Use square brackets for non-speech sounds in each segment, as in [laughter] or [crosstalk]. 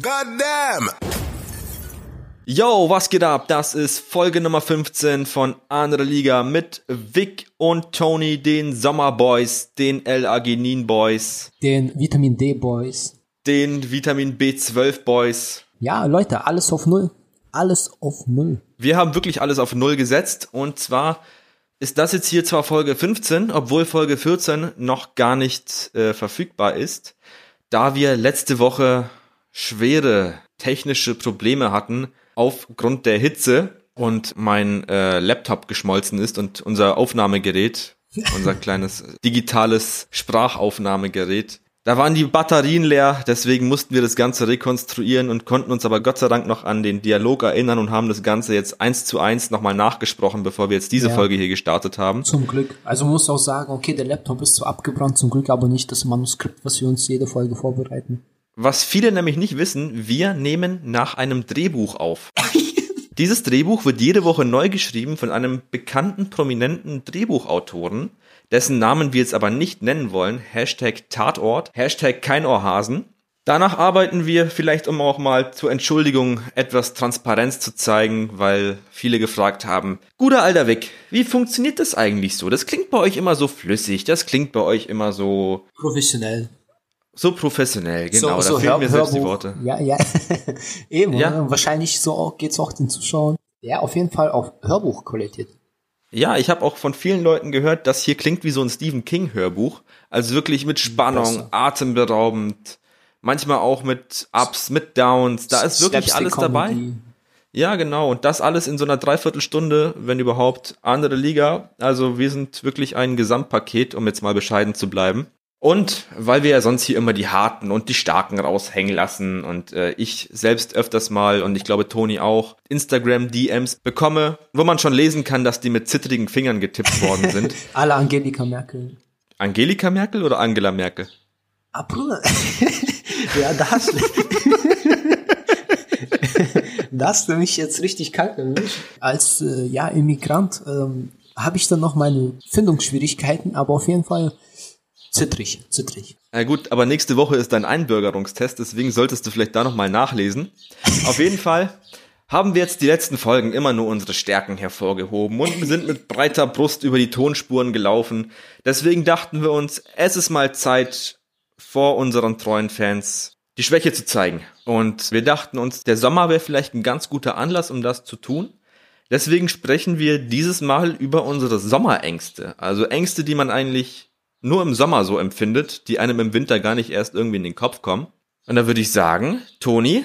Goddamn! Yo, was geht ab? Das ist Folge Nummer 15 von Andere Liga mit Vic und Tony, den Sommerboys, den L-Arginin Boys, Den Vitamin D Boys. den Vitamin B12 Boys. Ja, Leute, alles auf Null. Alles auf Null. Wir haben wirklich alles auf Null gesetzt und zwar ist das jetzt hier zwar Folge 15, obwohl Folge 14 noch gar nicht äh, verfügbar ist, da wir letzte Woche schwere technische Probleme hatten aufgrund der Hitze und mein äh, Laptop geschmolzen ist und unser Aufnahmegerät, [laughs] unser kleines digitales Sprachaufnahmegerät, da waren die Batterien leer, deswegen mussten wir das Ganze rekonstruieren und konnten uns aber Gott sei Dank noch an den Dialog erinnern und haben das Ganze jetzt eins zu eins nochmal nachgesprochen, bevor wir jetzt diese Ja. Folge hier gestartet haben. Zum Glück. Also man muss auch sagen, okay, der Laptop ist zwar abgebrannt, zum Glück aber nicht das Manuskript, was wir uns jede Folge vorbereiten. Was viele nämlich nicht wissen, wir nehmen nach einem Drehbuch auf. [laughs] Dieses Drehbuch wird jede Woche neu geschrieben von einem bekannten, prominenten Drehbuchautoren, dessen Namen wir jetzt aber nicht nennen wollen. Hashtag Tatort, Hashtag Keinohrhasen. Danach arbeiten wir vielleicht, um auch mal zur Entschuldigung etwas Transparenz zu zeigen, weil viele gefragt haben, guter alter Vic, wie funktioniert das eigentlich so? Das klingt bei euch immer so flüssig, das klingt bei euch immer so, Professionell. So professionell, genau, da fehlen mir selbst die Worte. Ja, ja. [laughs] Eben. Ja. ne? Wahrscheinlich so geht's auch den Zuschauern. Ja, auf jeden Fall auf Hörbuchqualität. Ja, ich habe auch von vielen Leuten gehört, das hier klingt wie so ein Stephen King Hörbuch. Also wirklich mit Spannung, Besser. atemberaubend, manchmal auch mit Ups, mit Downs. Da ist wirklich alles dabei. Ja, genau. Und das alles in so einer Dreiviertelstunde, wenn überhaupt, andere Liga. Also wir sind wirklich ein Gesamtpaket, um jetzt mal bescheiden zu bleiben. Und weil wir ja sonst hier immer die Harten und die Starken raushängen lassen und äh, ich selbst öfters mal und ich glaube Toni auch Instagram-DMs bekomme, wo man schon lesen kann, dass die mit zittrigen Fingern getippt worden sind. [laughs] Alle Angelika Merkel. Angelika Merkel oder Angela Merkel? Bruder. [laughs] ja, da hast [laughs] du. da hast du mich jetzt richtig kalt erwischt. Als äh, ja, Immigrant ähm, habe ich dann noch meine Findungsschwierigkeiten, aber auf jeden Fall zittrig, zittrig. Na gut, aber nächste Woche ist dein Einbürgerungstest, deswegen solltest du vielleicht da nochmal nachlesen. Auf jeden [laughs] Fall haben wir jetzt die letzten Folgen immer nur unsere Stärken hervorgehoben und wir sind mit breiter Brust über die Tonspuren gelaufen. Deswegen dachten wir uns, es ist mal Zeit, vor unseren treuen Fans die Schwäche zu zeigen. Und wir dachten uns, der Sommer wäre vielleicht ein ganz guter Anlass, um das zu tun. Deswegen sprechen wir dieses Mal über unsere Sommerängste. Also Ängste, die man eigentlich nur im Sommer so empfindet, die einem im Winter gar nicht erst irgendwie in den Kopf kommen. Und da würde ich sagen, Toni,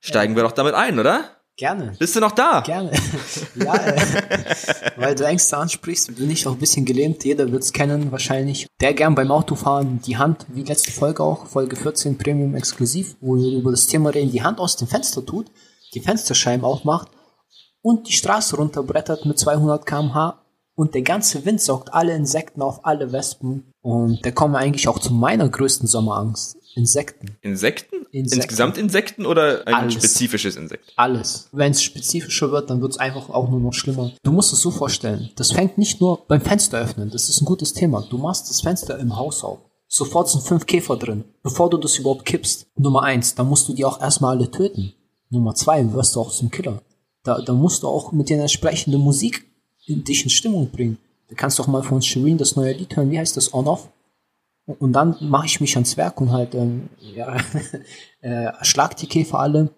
steigen wir doch damit ein, oder? Gerne. Bist du noch da? Gerne. [laughs] ja, äh, weil du Ängste ansprichst, bin ich auch ein bisschen gelähmt. Jeder wird's kennen wahrscheinlich. Der gern beim Autofahren die Hand, wie letzte Folge auch, Folge 14 Premium exklusiv, wo wir über das Thema reden, die Hand aus dem Fenster tut, die Fensterscheiben aufmacht und die Straße runterbrettert mit 200 km/h und der ganze Wind saugt alle Insekten auf, alle Wespen. Und da kommen wir eigentlich auch zu meiner größten Sommerangst. Insekten. Insekten? Insekten. Insgesamt Insekten oder ein Alles. spezifisches Insekt? Alles. Wenn es spezifischer wird, dann wird es einfach auch nur noch schlimmer. Du musst es so vorstellen. Das fängt nicht nur beim Fenster öffnen. Das ist ein gutes Thema. Du machst das Fenster im Haus auf. Sofort sind fünf Käfer drin. Bevor du das überhaupt kippst. Nummer eins, dann musst du die auch erstmal alle töten. Nummer zwei, wirst du auch zum Killer. Da, da musst du auch mit der entsprechenden Musik dich in Stimmung bringen. Du kannst doch mal von Shireen das neue Lied hören. Wie heißt das? On-Off? Und dann mache ich mich ans Werk und halt, ähm, ja, [laughs] äh, schlag die Käfer alle.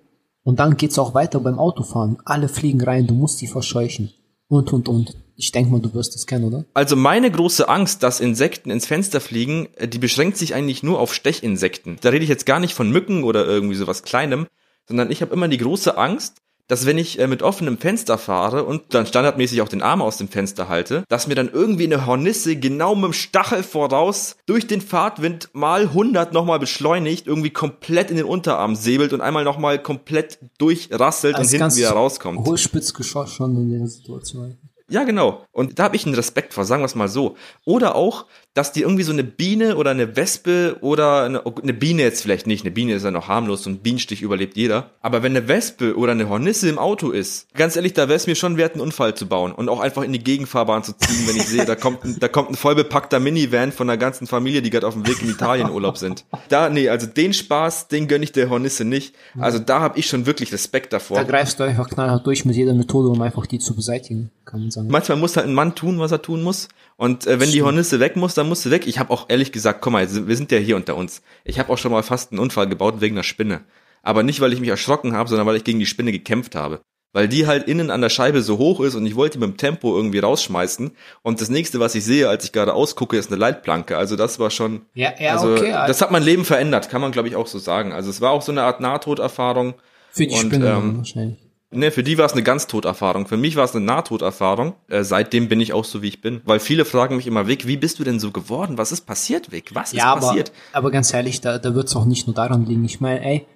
Und dann geht's auch weiter beim Autofahren. Alle fliegen rein, du musst die verscheuchen. Und, und, und. Ich denke mal, du wirst es kennen, oder? Also meine große Angst, dass Insekten ins Fenster fliegen, äh, die beschränkt sich eigentlich nur auf Stechinsekten. Da rede ich jetzt gar nicht von Mücken oder irgendwie sowas Kleinem, sondern ich habe immer die große Angst, dass wenn ich äh, mit offenem Fenster fahre und dann standardmäßig auch den Arm aus dem Fenster halte, dass mir dann irgendwie eine Hornisse genau mit dem Stachel voraus durch den Fahrtwind mal 100 nochmal beschleunigt, irgendwie komplett in den Unterarm säbelt und einmal nochmal komplett durchrasselt und hinten wieder rauskommt. Hohlspitzgeschoss schon in der Situation. Ja, genau. Und da habe ich einen Respekt vor, sagen wir es mal so. Oder auch, dass die irgendwie so eine Biene oder eine Wespe oder eine, eine Biene jetzt vielleicht nicht, eine Biene ist ja noch harmlos, so ein Bienenstich überlebt jeder. Aber wenn eine Wespe oder eine Hornisse im Auto ist, ganz ehrlich, da wäre es mir schon wert, einen Unfall zu bauen und auch einfach in die Gegenfahrbahn zu ziehen, wenn ich sehe, da kommt, ein, da kommt ein vollbepackter Minivan von einer ganzen Familie, die gerade auf dem Weg in Italien Urlaub sind. Da, nee, also den Spaß, den gönn ich der Hornisse nicht. Also da habe ich schon wirklich Respekt davor. Da greifst du einfach knallhart durch mit jeder Methode, um einfach die zu beseitigen, kann man sagen. Manchmal muss halt ein Mann tun, was er tun muss. Und äh, wenn die Hornisse weg muss, dann muss sie weg. Ich habe auch ehrlich gesagt, komm mal, wir sind ja hier unter uns. Ich habe auch schon mal fast einen Unfall gebaut wegen einer Spinne. Aber nicht, weil ich mich erschrocken habe, sondern weil ich gegen die Spinne gekämpft habe. Weil die halt innen an der Scheibe so hoch ist und ich wollte die mit dem Tempo irgendwie rausschmeißen. Und das nächste, was ich sehe, als ich gerade ausgucke, ist eine Leitplanke. Also das war schon. Ja, ja, also, okay. Das hat mein Leben verändert, kann man glaube ich auch so sagen. Also es war auch so eine Art Nahtoderfahrung. Für die und, Spinne ähm, wahrscheinlich. Ne, für die war es eine Ganztoderfahrung. Für mich war es eine Nahtoderfahrung. Äh, seitdem bin ich auch so, wie ich bin. Weil viele fragen mich immer, Vic, wie bist du denn so geworden? Was ist passiert, Vic? Was ist Ja, aber, passiert? aber ganz ehrlich, da, da wird's auch nicht nur daran liegen. Ich meine, ey,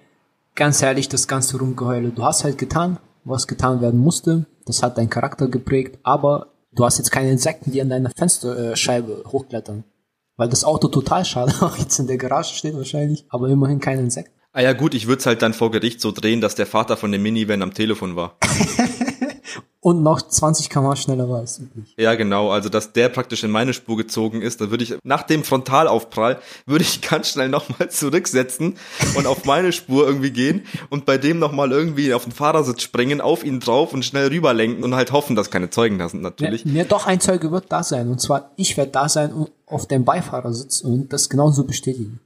ganz ehrlich, das ganze Rumgeheule, du hast halt getan, was getan werden musste. Das hat deinen Charakter geprägt, aber du hast jetzt keine Insekten, die an deiner Fensterscheibe hochklettern. Weil das Auto total schade [laughs] auch jetzt in der Garage steht wahrscheinlich, aber immerhin keine Insekten. Ah ja gut, ich würde es halt dann vor Gericht so drehen, dass der Vater von dem Minivan am Telefon war. [laughs] Und noch 20 km schneller war als üblich. Ja, genau. Also, dass der praktisch in meine Spur gezogen ist, dann würde ich nach dem Frontalaufprall würde ich ganz schnell nochmal zurücksetzen und auf meine Spur irgendwie gehen und bei dem nochmal irgendwie auf den Fahrersitz springen, auf ihn drauf und schnell rüberlenken und halt hoffen, dass keine Zeugen da sind, natürlich. Ja, mir doch ein Zeuge wird da sein. Und zwar, ich werde da sein und auf dem Beifahrersitz und das genauso bestätigen.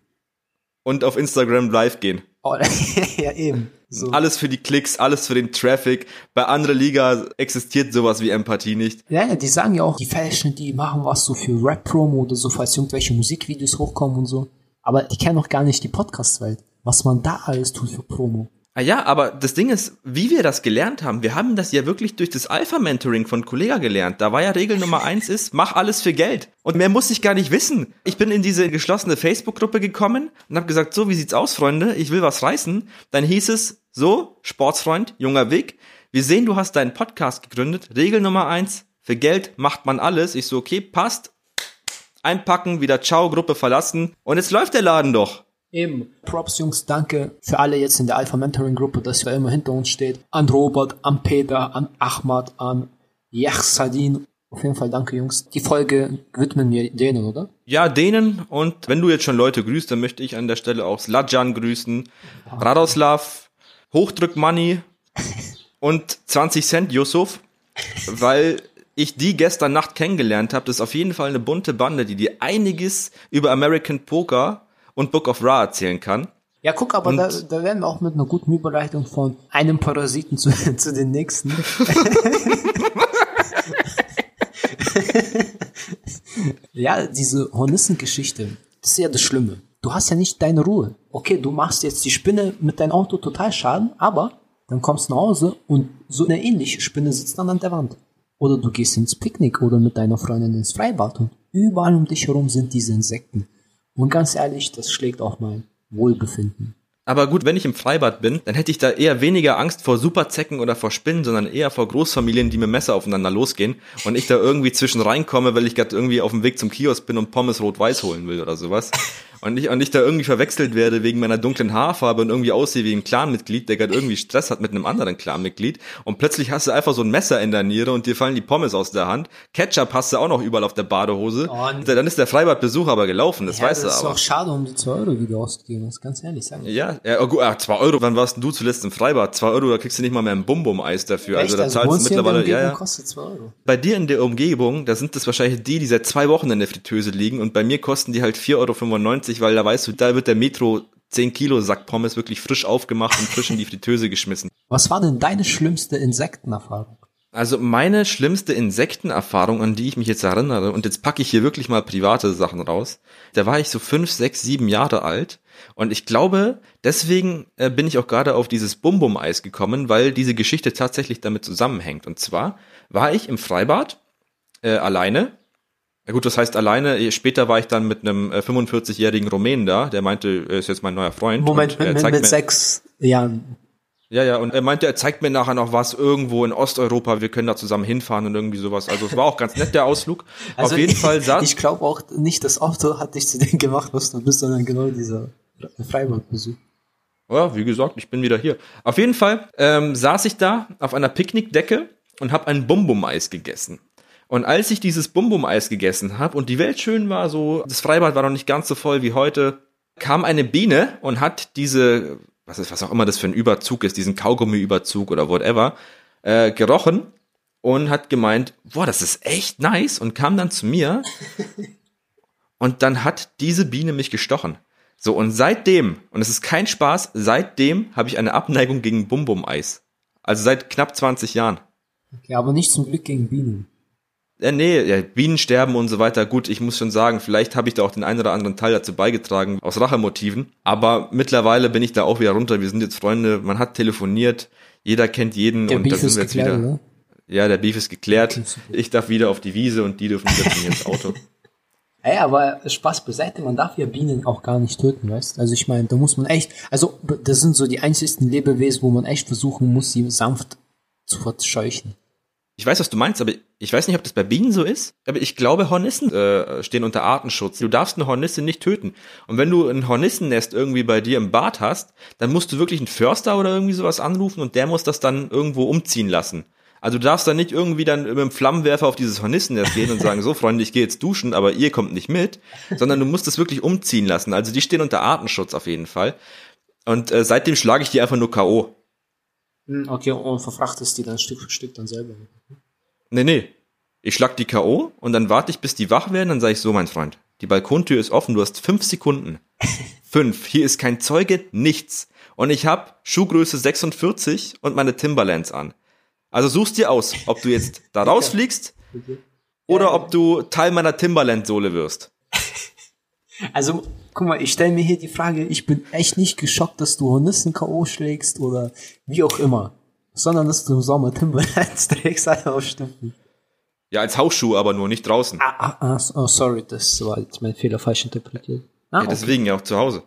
Und auf Instagram live gehen. Oh, [laughs] ja, eben. So. Alles für die Klicks, alles für den Traffic. Bei anderer Liga existiert sowas wie Empathie nicht. Ja, ja, die sagen ja auch, die Fashion, die machen was so für Rap-Promo oder so, falls irgendwelche Musikvideos hochkommen und so. Aber die kennen noch gar nicht die Podcast-Welt. Was man da alles tut für Promo. Ah ja, aber das Ding ist, wie wir das gelernt haben, wir haben das ja wirklich durch das Alpha-Mentoring von Kollega gelernt. Da war ja Regel Nummer eins ist, mach alles für Geld. Und mehr muss ich gar nicht wissen. Ich bin in diese geschlossene Facebook-Gruppe gekommen und habe gesagt, so, wie sieht's aus, Freunde? Ich will was reißen. Dann hieß es, so, Sportsfreund, junger Weg, wir sehen, du hast deinen Podcast gegründet. Regel Nummer eins, für Geld macht man alles. Ich so, okay, passt. Einpacken, wieder Ciao, Gruppe verlassen. Und jetzt läuft der Laden doch. Eben. Props, Jungs, danke für alle jetzt in der Alpha Mentoring Gruppe, dass ihr immer hinter uns steht. An Robert, an Peter, an Ahmad, an Yachsadin. Auf jeden Fall danke, Jungs. Die Folge widmen wir denen, oder? Ja, denen. Und wenn du jetzt schon Leute grüßt, dann möchte ich an der Stelle auch Sladjan grüßen, Radoslav, Hochdrück Money [laughs] und 20 Cent Yusuf, weil ich die gestern Nacht kennengelernt habe. Das ist auf jeden Fall eine bunte Bande, die dir einiges über American Poker und Book of Ra erzählen kann. Ja, guck, aber Und- da, da werden wir auch mit einer guten Überleitung von einem Parasiten zu, [laughs] zu den nächsten. [laughs] ja, diese Hornissengeschichte, das ist ja das Schlimme. Du hast ja nicht deine Ruhe. Okay, du machst jetzt die Spinne mit deinem Auto total Schaden, aber dann kommst du nach Hause und so eine ähnliche Spinne sitzt dann an der Wand. Oder du gehst ins Picknick oder mit deiner Freundin ins Freibad und überall um dich herum sind diese Insekten. Und ganz ehrlich, das schlägt auch mein Wohlbefinden. Aber gut, wenn ich im Freibad bin, dann hätte ich da eher weniger Angst vor Superzecken oder vor Spinnen, sondern eher vor Großfamilien, die mit Messer aufeinander losgehen und ich da irgendwie zwischen reinkomme, weil ich gerade irgendwie auf dem Weg zum Kiosk bin und Pommes rot-weiß holen will oder sowas. Und ich, und ich da irgendwie verwechselt werde wegen meiner dunklen Haarfarbe und irgendwie aussehe wie ein Clanmitglied, der gerade irgendwie Stress hat mit einem anderen Clanmitglied. Und plötzlich hast du einfach so ein Messer in der Niere und dir fallen die Pommes aus der Hand. Ketchup hast du auch noch überall auf der Badehose. Und- dann ist der Freibadbesuch aber gelaufen, das Ja, weißt das du ist aber. auch schade um die 2 Euro, die du ausgegeben hast, ganz ehrlich sagen. Ja, ja oh, gut, ah, zwei Euro. Wann warst denn du zuletzt im Freibad? Zwei Euro, da kriegst du nicht mal mehr ein Bum-Bum-Eis dafür. Also da zahlst du mittlerweile, ja, ja. kostet 2 Euro. Bei dir in der Umgebung, da sind das wahrscheinlich die, die seit zwei Wochen in der Fritteuse liegen und bei mir kosten die halt 4,95 Euro, weil da weißt du, da wird der Metro 10 Kilo Sack Pommes wirklich frisch aufgemacht und frisch in die Fritteuse geschmissen. [laughs] Was war denn deine schlimmste Insektenerfahrung? Also meine schlimmste Insektenerfahrung, an die ich mich jetzt erinnere, und jetzt packe ich hier wirklich mal private Sachen raus, da war ich so fünf, sechs, sieben Jahre alt und ich glaube, deswegen äh, bin ich auch gerade auf dieses Bum-Bum-Eis gekommen, weil diese Geschichte tatsächlich damit zusammenhängt. Und zwar war ich im Freibad äh, alleine. Ja gut, das heißt alleine. Später war ich dann mit einem äh, 45-jährigen Rumänen da, der meinte, er ist jetzt mein neuer Freund. Moment, äh, mit, mit, sechs Jahren. Ja, ja, und er meinte, er zeigt mir nachher noch was irgendwo in Osteuropa, wir können da zusammen hinfahren und irgendwie sowas. Also es war auch ganz nett, der Ausflug. [laughs] Also Auf jeden Fall saß. Ich glaube auch nicht, das Auto hat dich zu dem gemacht, was du bist, sondern genau dieser Freibadbesuch. Ja, wie gesagt, ich bin wieder hier. Auf jeden Fall ähm, saß ich da auf einer Picknickdecke und habe ein Bum-Bum-Eis gegessen. Und als ich dieses Bum-Bum-Eis gegessen habe und die Welt schön war, so das Freibad war noch nicht ganz so voll wie heute, kam eine Biene und hat diese was ist, was auch immer das für ein Überzug ist, diesen Kaugummi-Überzug oder whatever, äh, gerochen und hat gemeint, boah, das ist echt nice und kam dann zu mir [laughs] und dann hat diese Biene mich gestochen. So, und seitdem, und es ist kein Spaß, seitdem habe ich eine Abneigung gegen Bum-Bum-Eis. Also seit knapp 20 Jahren. Okay, aber nicht zum Glück gegen Bienen. Ja, nee, ja, Bienen sterben und so weiter. Gut, ich muss schon sagen, vielleicht habe ich da auch den einen oder anderen Teil dazu beigetragen, aus Rachemotiven. Aber mittlerweile bin ich da auch wieder runter. Wir sind jetzt Freunde, man hat telefoniert, jeder kennt jeden Der und Beef da sind ist wir jetzt geklärt, wieder. oder? Ja, der Beef ist geklärt. Ich darf wieder auf die Wiese und die dürfen wieder zu mir ins Auto. [laughs] Ey, aber Spaß beiseite, man darf ja Bienen auch gar nicht töten, weißt? Also ich meine, da muss man echt, also das sind so die einzigsten Lebewesen, wo man echt versuchen muss, sie sanft zu verscheuchen. Ich weiß, was du meinst, aber ich weiß nicht, ob das bei Bienen so ist. Aber ich glaube, Hornissen äh, stehen unter Artenschutz. Du darfst eine Hornisse nicht töten. Und wenn du ein Hornissennest irgendwie bei dir im Bad hast, dann musst du wirklich einen Förster oder irgendwie sowas anrufen und der muss das dann irgendwo umziehen lassen. Also du darfst dann nicht irgendwie dann mit dem Flammenwerfer auf dieses Hornissennest gehen und sagen, so Freunde, ich gehe jetzt duschen, aber ihr kommt nicht mit, sondern du musst es wirklich umziehen lassen. Also die stehen unter Artenschutz auf jeden Fall. Und äh, seitdem schlage ich die einfach nur K.O. Hm, Okay, und verfrachtest die dann Stück für Stück dann selber. Nee, nee. Ich schlag die K.O. und dann warte ich, bis die wach werden, dann sage ich so, mein Freund, die Balkontür ist offen, du hast fünf Sekunden. [laughs] fünf. Hier ist kein Zeuge, nichts. Und ich hab Schuhgröße 46 und meine Timberlands an. Also suchst dir aus, ob du jetzt [laughs] da rausfliegst oder ob du Teil meiner Timberland-Sohle wirst. [laughs] Also, guck mal, ich stelle mir hier die Frage, ich bin echt nicht geschockt, dass du Hornissen K.O. schlägst oder wie auch immer. Sondern dass du im Sommer Timberlands [laughs] trägst, Alter, auf Stimmen. Ja, als Hausschuh aber nur, nicht draußen. Ah, ah, ah, oh, sorry, das war jetzt mein Fehler falsch interpretiert. Ah, Ja, okay. deswegen ja auch zu Hause.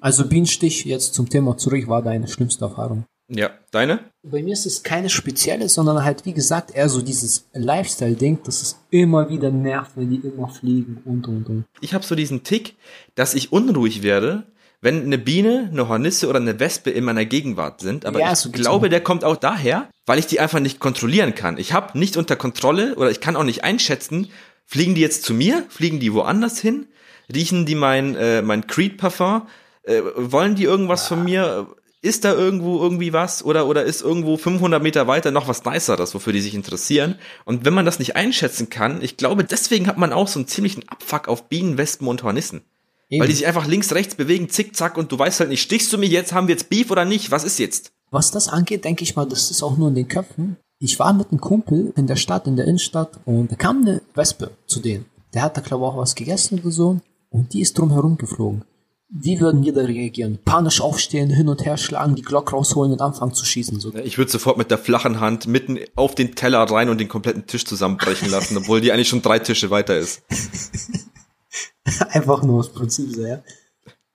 Also Bienenstich, jetzt zum Thema zurück, war deine schlimmste Erfahrung. Ja, deine? Bei mir ist es keine spezielle, sondern halt, wie gesagt, eher so dieses Lifestyle-Ding, dass es immer wieder nervt, wenn die immer fliegen und und und. Ich habe so diesen Tick, dass ich unruhig werde, wenn eine Biene, eine Hornisse oder eine Wespe in meiner Gegenwart sind. Aber Ja, ich so glaube, der kommt auch daher, weil ich die einfach nicht kontrollieren kann. Ich habe nicht unter Kontrolle oder ich kann auch nicht einschätzen, fliegen die jetzt zu mir, fliegen die woanders hin, riechen die mein, äh, mein Creed-Parfum, äh, wollen die irgendwas von mir? Ist da irgendwo irgendwie was oder oder ist irgendwo 500 Meter weiter noch was Niceres, wofür die sich interessieren? Und wenn man das nicht einschätzen kann, ich glaube, deswegen hat man auch so einen ziemlichen Abfuck auf Bienen, Wespen und Hornissen. Weil die sich einfach links, rechts bewegen, zickzack, und du weißt halt nicht, stichst du mich jetzt, haben wir jetzt Beef oder nicht? Was ist jetzt? Was das angeht, denke ich mal, das ist auch nur in den Köpfen. Ich war mit einem Kumpel in der Stadt, in der Innenstadt, und da kam eine Wespe zu denen. Der hat da, glaube ich, auch was gegessen oder so, und die ist drum herum geflogen. Wie würden wir da reagieren? Panisch aufstehen, hin und her schlagen, die Glock rausholen und anfangen zu schießen. So. Ich würde sofort mit der flachen Hand mitten auf den Teller rein und den kompletten Tisch zusammenbrechen lassen, obwohl die eigentlich schon drei Tische weiter ist. [laughs] Einfach nur aus Prinzip so, ja.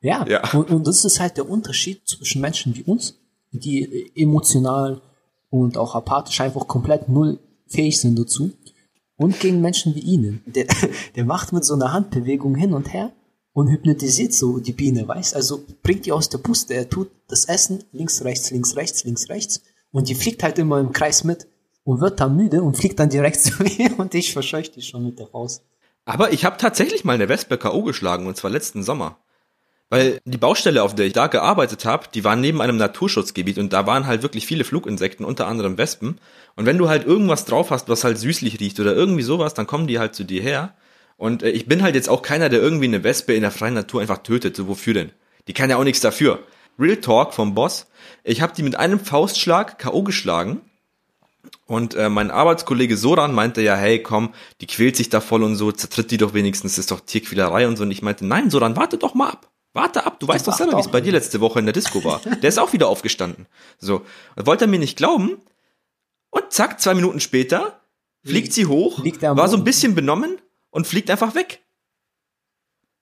Ja, Ja. Und, und das ist halt der Unterschied zwischen Menschen wie uns, die emotional und auch apathisch einfach komplett null fähig sind dazu, und gegen Menschen wie ihnen. Der, [laughs] der macht mit so einer Handbewegung hin und her und hypnotisiert so die Biene, weißt? Also bringt die aus der Puste. Er tut das Essen links, rechts, links, rechts, links, rechts und die fliegt halt immer im Kreis mit und wird dann müde und fliegt dann direkt [laughs] zu mir und ich verscheuche die schon mit der Faust. Aber ich habe tatsächlich mal eine Wespe K.O. geschlagen, und zwar letzten Sommer. Weil die Baustelle, auf der ich da gearbeitet habe, die war neben einem Naturschutzgebiet und da waren halt wirklich viele Fluginsekten, unter anderem Wespen. Und wenn du halt irgendwas drauf hast, was halt süßlich riecht oder irgendwie sowas, dann kommen die halt zu dir her. Und äh, ich bin halt jetzt auch keiner, der irgendwie eine Wespe in der freien Natur einfach tötet. So wofür denn? Die kann ja auch nichts dafür. Real Talk vom Boss. Ich habe die mit einem Faustschlag K.O. geschlagen. Und äh, mein Arbeitskollege Soran meinte ja, hey, komm, die quält sich da voll und so, zertritt die doch wenigstens, das ist doch Tierquälerei und so. Und ich meinte, nein, Soran, warte doch mal ab. Warte ab, du weißt doch selber, wie es bei dir letzte Woche in der Disco war. Der ist auch wieder aufgestanden. So. Und wollte er mir nicht glauben. Und zack, zwei Minuten später fliegt sie hoch, war so ein bisschen benommen und fliegt einfach weg.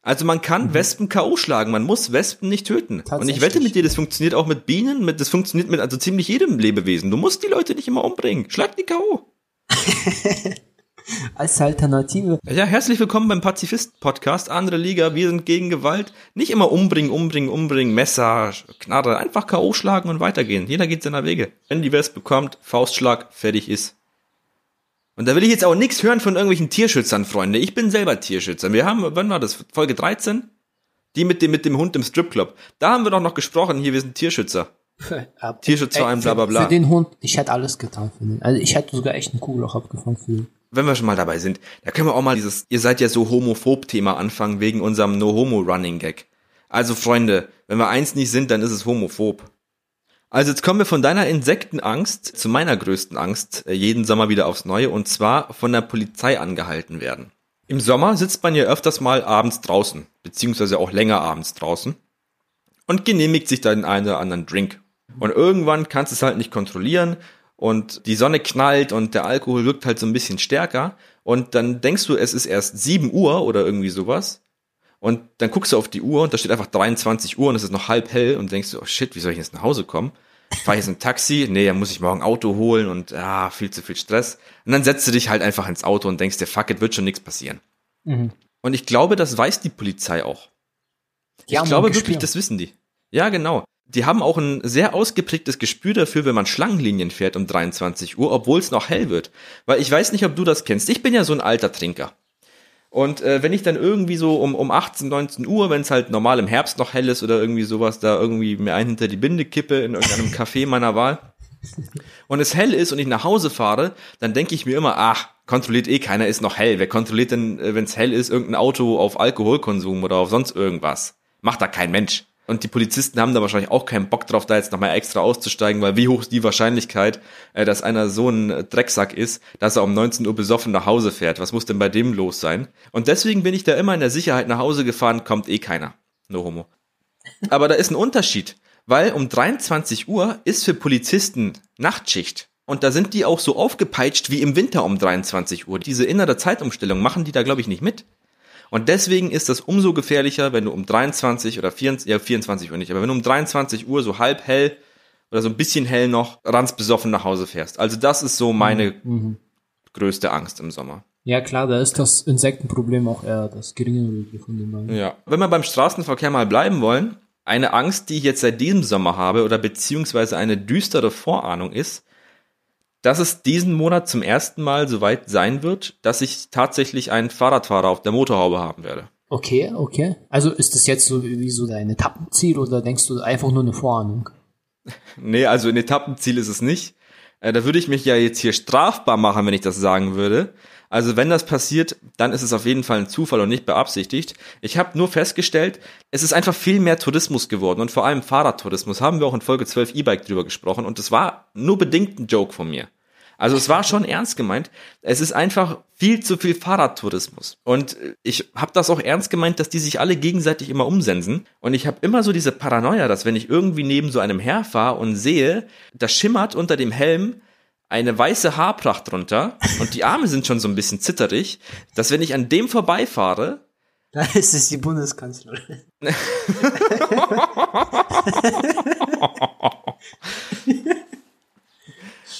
Also man kann Wespen K.O. schlagen, man muss Wespen nicht töten. Und ich wette mit dir, das funktioniert auch mit Bienen, mit, das funktioniert mit also ziemlich jedem Lebewesen. Du musst die Leute nicht immer umbringen. Schlag die K.O. [laughs] Als Alternative. Ja, herzlich willkommen beim Pazifist-Podcast, andere Liga, wir sind gegen Gewalt. Nicht immer umbringen, umbringen, umbringen, Messer, Knarre, einfach K.O. schlagen und weitergehen. Jeder geht seiner Wege. Wenn die Wespe kommt, Faustschlag, fertig ist. Und da will ich jetzt auch nichts hören von irgendwelchen Tierschützern, Freunde. Ich bin selber Tierschützer. Wir haben, wann war das? Folge 13? Die mit dem, mit dem Hund im Stripclub. Da haben wir doch noch gesprochen, hier, wir sind Tierschützer. [laughs] Ab- Tierschutzverein, bla, bla, bla. Für den Hund, ich hätte alles getan für den. Also ich hätte sogar echt einen Kugelloch abgefangen für ihn. wenn wir schon mal dabei sind, da können wir auch mal dieses, ihr seid ja so homophob-Thema anfangen wegen unserem No-Homo-Running-Gag. Also Freunde, wenn wir eins nicht sind, dann ist es homophob. Also jetzt kommen wir von deiner Insektenangst zu meiner größten Angst, äh, jeden Sommer wieder aufs Neue, und zwar von der Polizei angehalten werden. Im Sommer sitzt man ja öfters mal abends draußen, beziehungsweise auch länger abends draußen und genehmigt sich da den einen oder anderen Drink. Und irgendwann kannst du es halt nicht kontrollieren und die Sonne knallt und der Alkohol wirkt halt so ein bisschen stärker und dann denkst du, es ist erst 7 Uhr oder irgendwie sowas und dann guckst du auf die Uhr und da steht einfach 23 Uhr und es ist noch halb hell und denkst du, oh shit, wie soll ich jetzt nach Hause kommen? Fahr ich jetzt ein Taxi? Nee, dann muss ich morgen ein Auto holen und ah, viel zu viel Stress. Und dann setzt du dich halt einfach ins Auto und denkst dir, fuck it, wird schon nichts passieren. Mhm. Und ich glaube, das weiß die Polizei auch. Die ich glaube wirklich, das wissen die. Ja, genau. Die haben auch ein sehr ausgeprägtes Gespür dafür, wenn man Schlangenlinien fährt um 23 Uhr, obwohl es noch hell wird. Weil ich weiß nicht, ob du das kennst. Ich bin ja so ein alter Trinker. Und äh, wenn ich dann irgendwie so um, um 18, 19 Uhr, wenn es halt normal im Herbst noch hell ist oder irgendwie sowas, da irgendwie mir einen hinter die Binde kippe in irgendeinem [laughs] Café meiner Wahl und es hell ist und ich nach Hause fahre, dann denke ich mir immer, ach, kontrolliert eh keiner, ist noch hell. Wer kontrolliert denn, wenn es hell ist, irgendein Auto auf Alkoholkonsum oder auf sonst irgendwas? Macht da kein Mensch. Und die Polizisten haben da wahrscheinlich auch keinen Bock drauf, da jetzt nochmal extra auszusteigen, weil wie hoch ist die Wahrscheinlichkeit, äh, dass einer so ein äh, Drecksack ist, dass er um 19 Uhr besoffen nach Hause fährt? Was muss denn bei dem los sein? Und deswegen bin ich da immer in der Sicherheit nach Hause gefahren, kommt eh keiner. No homo. Aber da ist ein Unterschied, weil um 23 Uhr ist für Polizisten Nachtschicht. Und da sind die auch so aufgepeitscht wie im Winter um 23 Uhr. Diese innere Zeitumstellung machen die da, glaube ich, nicht mit. Und deswegen ist das umso gefährlicher, wenn du um 23 oder 24, ja, 24 Uhr nicht, aber wenn du um 23 Uhr so halb hell oder so ein bisschen hell noch ranzbesoffen nach Hause fährst. Also das ist so meine Mhm. größte Angst im Sommer. Ja klar, da ist das Insektenproblem auch eher das geringere von den beiden. Ja. Wenn wir beim Straßenverkehr mal bleiben wollen, eine Angst, die ich jetzt seit diesem Sommer habe oder beziehungsweise eine düstere Vorahnung ist, dass es diesen Monat zum ersten Mal soweit sein wird, dass ich tatsächlich einen Fahrradfahrer auf der Motorhaube haben werde. Okay, okay. Also ist das jetzt so wie so dein Etappenziel oder denkst du einfach nur eine Vorahnung? [laughs] Nee, also ein Etappenziel ist es nicht. Äh, Da würde ich mich ja jetzt hier strafbar machen, wenn ich das sagen würde. Also wenn das passiert, dann ist es auf jeden Fall ein Zufall und nicht beabsichtigt. Ich habe nur festgestellt, es ist einfach viel mehr Tourismus geworden und vor allem Fahrradtourismus. Haben wir auch in Folge 12 E-Bike drüber gesprochen und das war nur bedingt ein Joke von mir. Also es war schon ernst gemeint. Es ist einfach viel zu viel Fahrradtourismus. Und ich habe das auch ernst gemeint, dass die sich alle gegenseitig immer umsensen. Und ich habe immer so diese Paranoia, dass wenn ich irgendwie neben so einem herfahre und sehe, da schimmert unter dem Helm eine weiße Haarpracht drunter und die Arme sind schon so ein bisschen zitterig, dass wenn ich an dem vorbeifahre, Da ist es die Bundeskanzlerin. [laughs] [laughs]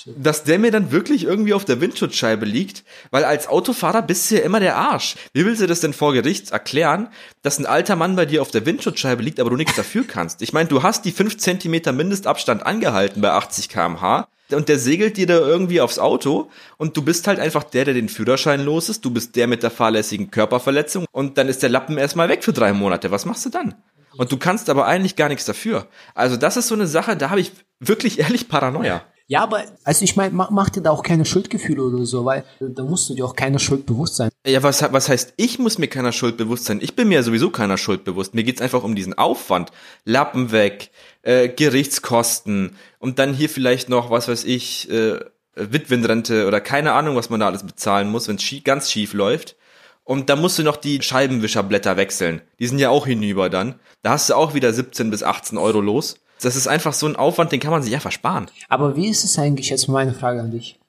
dass der mir dann wirklich irgendwie auf der Windschutzscheibe liegt, weil als Autofahrer bist du ja immer der Arsch. Wie willst du das denn vor Gericht erklären, dass ein alter Mann bei dir auf der Windschutzscheibe liegt, aber du nichts dafür kannst? Ich meine, du hast die 5 Zentimeter Mindestabstand angehalten bei 80 kmh und der segelt dir da irgendwie aufs Auto und du bist halt einfach der, der den Führerschein los ist, du bist der mit der fahrlässigen Körperverletzung und dann ist der Lappen erstmal weg für drei Monate. Was machst du dann? Und du kannst aber eigentlich gar nichts dafür. Also das ist so eine Sache, da habe ich wirklich ehrlich Paranoia. Ja, aber, also ich meine, mach, mach dir da auch keine Schuldgefühle oder so, weil äh, da musst du dir auch keine Schuld bewusst sein. Ja, was, was heißt, ich muss mir keiner Schuld bewusst sein? Ich bin mir ja sowieso keiner Schuld bewusst. Mir geht's einfach um diesen Aufwand. Lappen weg, äh, Gerichtskosten und dann hier vielleicht noch, was weiß ich, äh, Witwenrente oder keine Ahnung, was man da alles bezahlen muss, wenn es schie ganz schief läuft. Und da musst du noch die Scheibenwischerblätter wechseln. Die sind ja auch hinüber dann. Da hast du auch wieder 17 bis 18 Euro los. Das ist einfach so ein Aufwand, den kann man sich ja versparen. Aber wie ist es eigentlich, jetzt meine Frage an dich,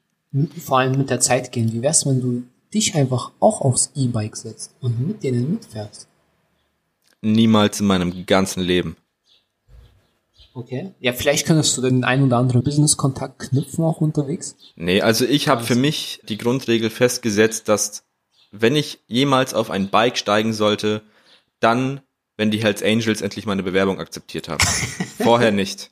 vor allem mit der Zeit gehen, wie wär's, wenn du dich einfach auch aufs E-Bike setzt und mit denen mitfährst? Niemals in meinem ganzen Leben. Okay. Ja, vielleicht könntest du den einen oder anderen Business-Kontakt knüpfen auch unterwegs. Nee, also ich habe für mich die Grundregel festgesetzt, dass wenn ich jemals auf ein Bike steigen sollte, dann, wenn die Hells Angels endlich meine Bewerbung akzeptiert haben. Vorher nicht.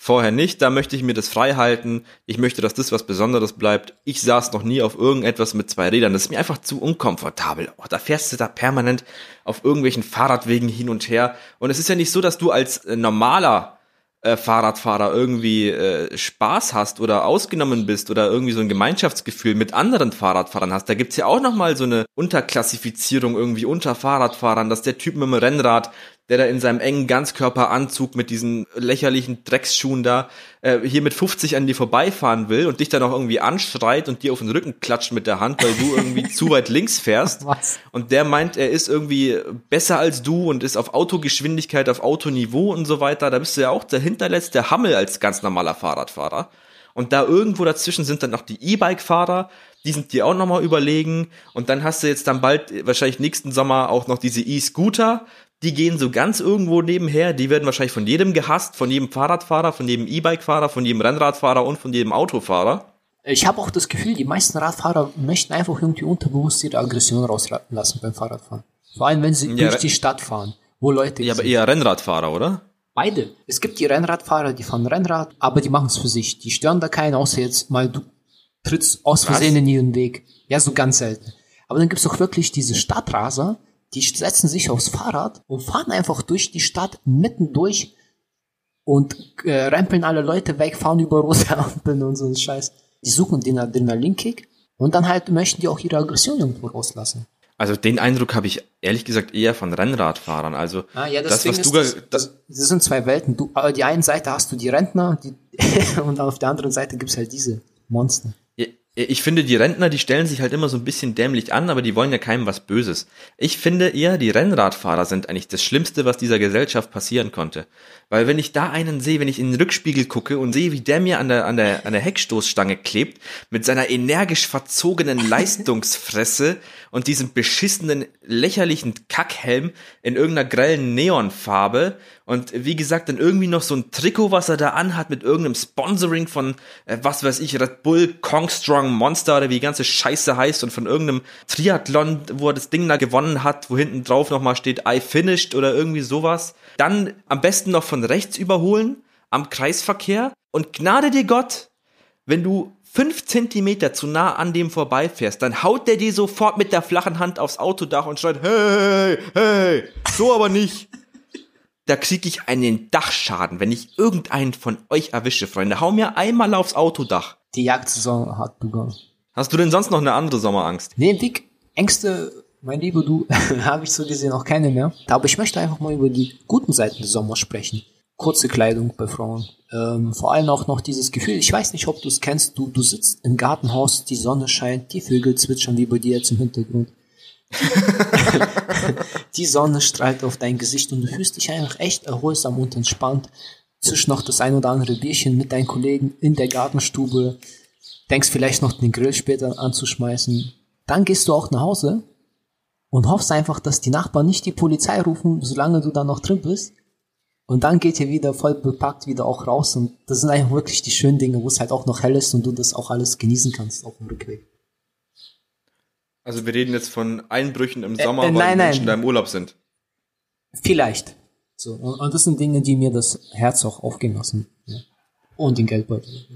Vorher nicht, da möchte ich mir das frei halten. Ich möchte, dass das was Besonderes bleibt. Ich saß noch nie auf irgendetwas mit zwei Rädern. Das ist mir einfach zu unkomfortabel. Oh, da fährst du da permanent auf irgendwelchen Fahrradwegen hin und her. Und es ist ja nicht so, dass du als äh, normaler äh, Fahrradfahrer irgendwie äh, Spaß hast oder ausgenommen bist oder irgendwie so ein Gemeinschaftsgefühl mit anderen Fahrradfahrern hast. Da gibt's ja auch nochmal so eine Unterklassifizierung irgendwie unter Fahrradfahrern, dass der Typ mit dem Rennrad der da in seinem engen Ganzkörperanzug mit diesen lächerlichen Drecksschuhen da äh, hier mit 50 an dir vorbeifahren will und dich dann auch irgendwie anschreit und dir auf den Rücken klatscht mit der Hand, weil du irgendwie [laughs] zu weit links fährst. Was? Und der meint, er ist irgendwie besser als du und ist auf Autogeschwindigkeit, auf Autoniveau und so weiter. Da bist du ja auch der hinterletzte Hammel als ganz normaler Fahrradfahrer. Und da irgendwo dazwischen sind dann noch die E-Bike-Fahrer, die sind dir auch nochmal überlegen. Und dann hast du jetzt dann bald, wahrscheinlich nächsten Sommer, auch noch diese E-Scooter, die gehen so ganz irgendwo nebenher, die werden wahrscheinlich von jedem gehasst, von jedem Fahrradfahrer, von jedem E-Bike-Fahrer, von jedem Rennradfahrer und von jedem Autofahrer. Ich habe auch das Gefühl, die meisten Radfahrer möchten einfach irgendwie unterbewusst ihre Aggression rauslassen beim Fahrradfahren. Vor allem, wenn sie Ja, durch die Stadt fahren, wo Leute Ja, aber eher Rennradfahrer, oder? Beide. Es gibt die Rennradfahrer, die fahren Rennrad, aber die machen es für sich. Die stören da keinen, außer jetzt mal du trittst aus Versehen in ihren Weg. Ja, so ganz selten. Aber dann gibt's auch wirklich diese Stadtraser, die setzen sich aufs Fahrrad und fahren einfach durch die Stadt mitten durch und äh, rempeln alle Leute weg, fahren über rote Ampeln und so ein Scheiß. Die suchen den Adrenalinkick und dann halt möchten die auch ihre Aggression irgendwo rauslassen. Also den Eindruck habe ich ehrlich gesagt eher von Rennradfahrern. Also Ah, ja, das, was ist, du das, das, das sind zwei Welten. Du, aber die einen Seite hast du die Rentner die, [laughs] und auf der anderen Seite gibt's halt diese Monster. Ich finde, die Rentner, die stellen sich halt immer so ein bisschen dämlich an, aber die wollen ja keinem was Böses. Ich finde eher, die Rennradfahrer sind eigentlich das Schlimmste, was dieser Gesellschaft passieren konnte. Weil wenn ich da einen sehe, wenn ich in den Rückspiegel gucke und sehe, wie der mir an der, an der, an der Heckstoßstange klebt, mit seiner energisch verzogenen [laughs] Leistungsfresse und diesem beschissenen, lächerlichen Kackhelm in irgendeiner grellen Neonfarbe und wie gesagt, dann irgendwie noch so ein Trikot, was er da anhat mit irgendeinem Sponsoring von, äh, was weiß ich, Red Bull, Kong Strong Monster oder wie die ganze Scheiße heißt und von irgendeinem Triathlon, wo er das Ding da gewonnen hat, wo hinten drauf nochmal steht, I finished oder irgendwie sowas. Dann am besten noch von rechts überholen am Kreisverkehr und gnade dir Gott, wenn du fünf Zentimeter zu nah an dem vorbeifährst, dann haut der dir sofort mit der flachen Hand aufs Autodach und schreit, hey, hey, so aber nicht. Da krieg ich einen Dachschaden, wenn ich irgendeinen von euch erwische, Freunde. Hau mir einmal aufs Autodach. Die Jagdsaison hat begonnen. Hast du denn sonst noch eine andere Sommerangst? Nee, Dick, Ängste, mein Lieber, du, [laughs] habe ich so gesehen auch keine mehr. Aber ich möchte einfach mal über die guten Seiten des Sommers sprechen. Kurze Kleidung bei Frauen. Ähm, vor allem auch noch dieses Gefühl, ich weiß nicht, ob du es kennst, du, du sitzt im Gartenhaus, die Sonne scheint, die Vögel zwitschern wie bei dir jetzt im Hintergrund. [laughs] [laughs] die Sonne strahlt auf dein Gesicht und du fühlst dich einfach echt erholsam und entspannt. Zisch noch das ein oder andere Bierchen mit deinen Kollegen in der Gartenstube, denkst vielleicht noch den Grill später anzuschmeißen. Dann gehst du auch nach Hause und hoffst einfach, dass die Nachbarn nicht die Polizei rufen, solange du da noch drin bist. Und dann geht ihr wieder voll bepackt wieder auch raus und das sind einfach wirklich die schönen Dinge, wo es halt auch noch hell ist und du das auch alles genießen kannst auf dem Rückweg. Also wir reden jetzt von Einbrüchen im Sommer, äh, weil nein, die Menschen nein. da im Urlaub sind. Vielleicht. So, und, und das sind Dinge, die mir das Herz auch aufgehen lassen. Ja. Und den Geldbeutel.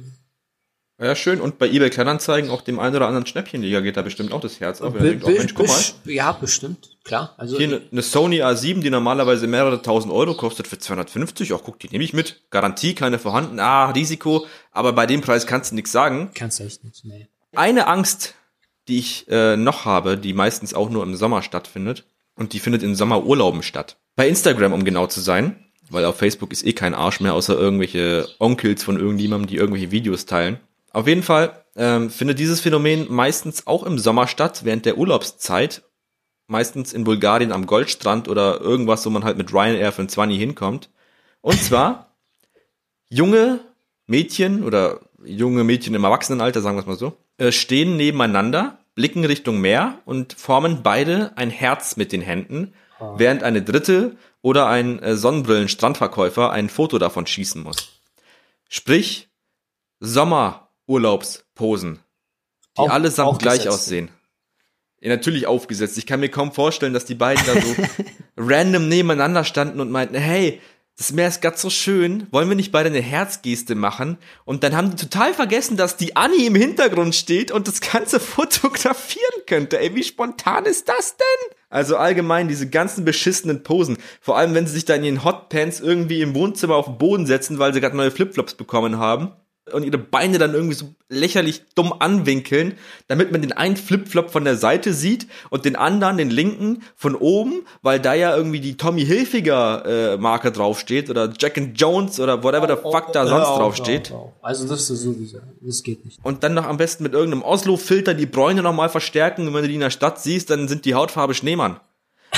Ja, schön. Und bei eBay Kleinanzeigen auch dem einen oder anderen Schnäppchenjäger geht da bestimmt auch das Herz auf. Be- denkt, oh Mensch, guck mal. Ja, bestimmt, klar. Also Hier eine, Sony A7, die normalerweise mehrere tausend Euro kostet für 250. Ach, guck, die nehme ich mit. Garantie, keine vorhanden. Ah, Risiko. Aber bei dem Preis kannst du nichts sagen. kannst du echt nicht. Nee. Eine Angst, die ich äh, noch habe, die meistens auch nur im Sommer stattfindet. Und die findet in Sommerurlauben statt. Bei Instagram, um genau zu sein. Weil auf Facebook ist eh kein Arsch mehr, außer irgendwelche Onkels von irgendjemandem, die irgendwelche Videos teilen. Auf jeden Fall ähm, findet dieses Phänomen meistens auch im Sommer statt, während der Urlaubszeit. Meistens in Bulgarien am Goldstrand oder irgendwas, wo man halt mit Ryanair für ein 20 hinkommt. Und zwar junge Mädchen oder junge Mädchen im Erwachsenenalter, sagen wir es mal so, äh, stehen nebeneinander, blicken Richtung Meer und formen beide ein Herz mit den Händen oh. während eine dritte oder ein äh, Sonnenbrillen-Strandverkäufer ein Foto davon schießen muss. Sprich, Sommerurlaubsposen, die auch, allesamt gleich aussehen. Ja, natürlich aufgesetzt. Ich kann mir kaum vorstellen, dass die beiden da so [laughs] random nebeneinander standen und meinten, hey, das Meer ist grad so schön, wollen wir nicht beide eine Herzgeste machen? Und dann haben die total vergessen, dass die Annie im Hintergrund steht und das Ganze [laughs] fotografieren könnte. Ey, wie spontan ist das denn? Also allgemein diese ganzen beschissenen Posen. Vor allem, wenn sie sich da in ihren Hotpants irgendwie im Wohnzimmer auf den Boden setzen, weil sie gerade neue Flipflops bekommen haben und ihre Beine dann irgendwie so lächerlich dumm anwinkeln, damit man den einen Flipflop von der Seite sieht und den anderen, den linken, von oben, weil da ja irgendwie die Tommy Hilfiger äh, Marke draufsteht oder Jack and Jones oder whatever the fuck oh, da sonst draufsteht. Also das ist sowieso, das geht nicht. Und dann noch am besten mit irgendeinem Oslo-Filter die Bräune nochmal verstärken und wenn du die in der Stadt siehst, dann sind die Hautfarbe Schneemann.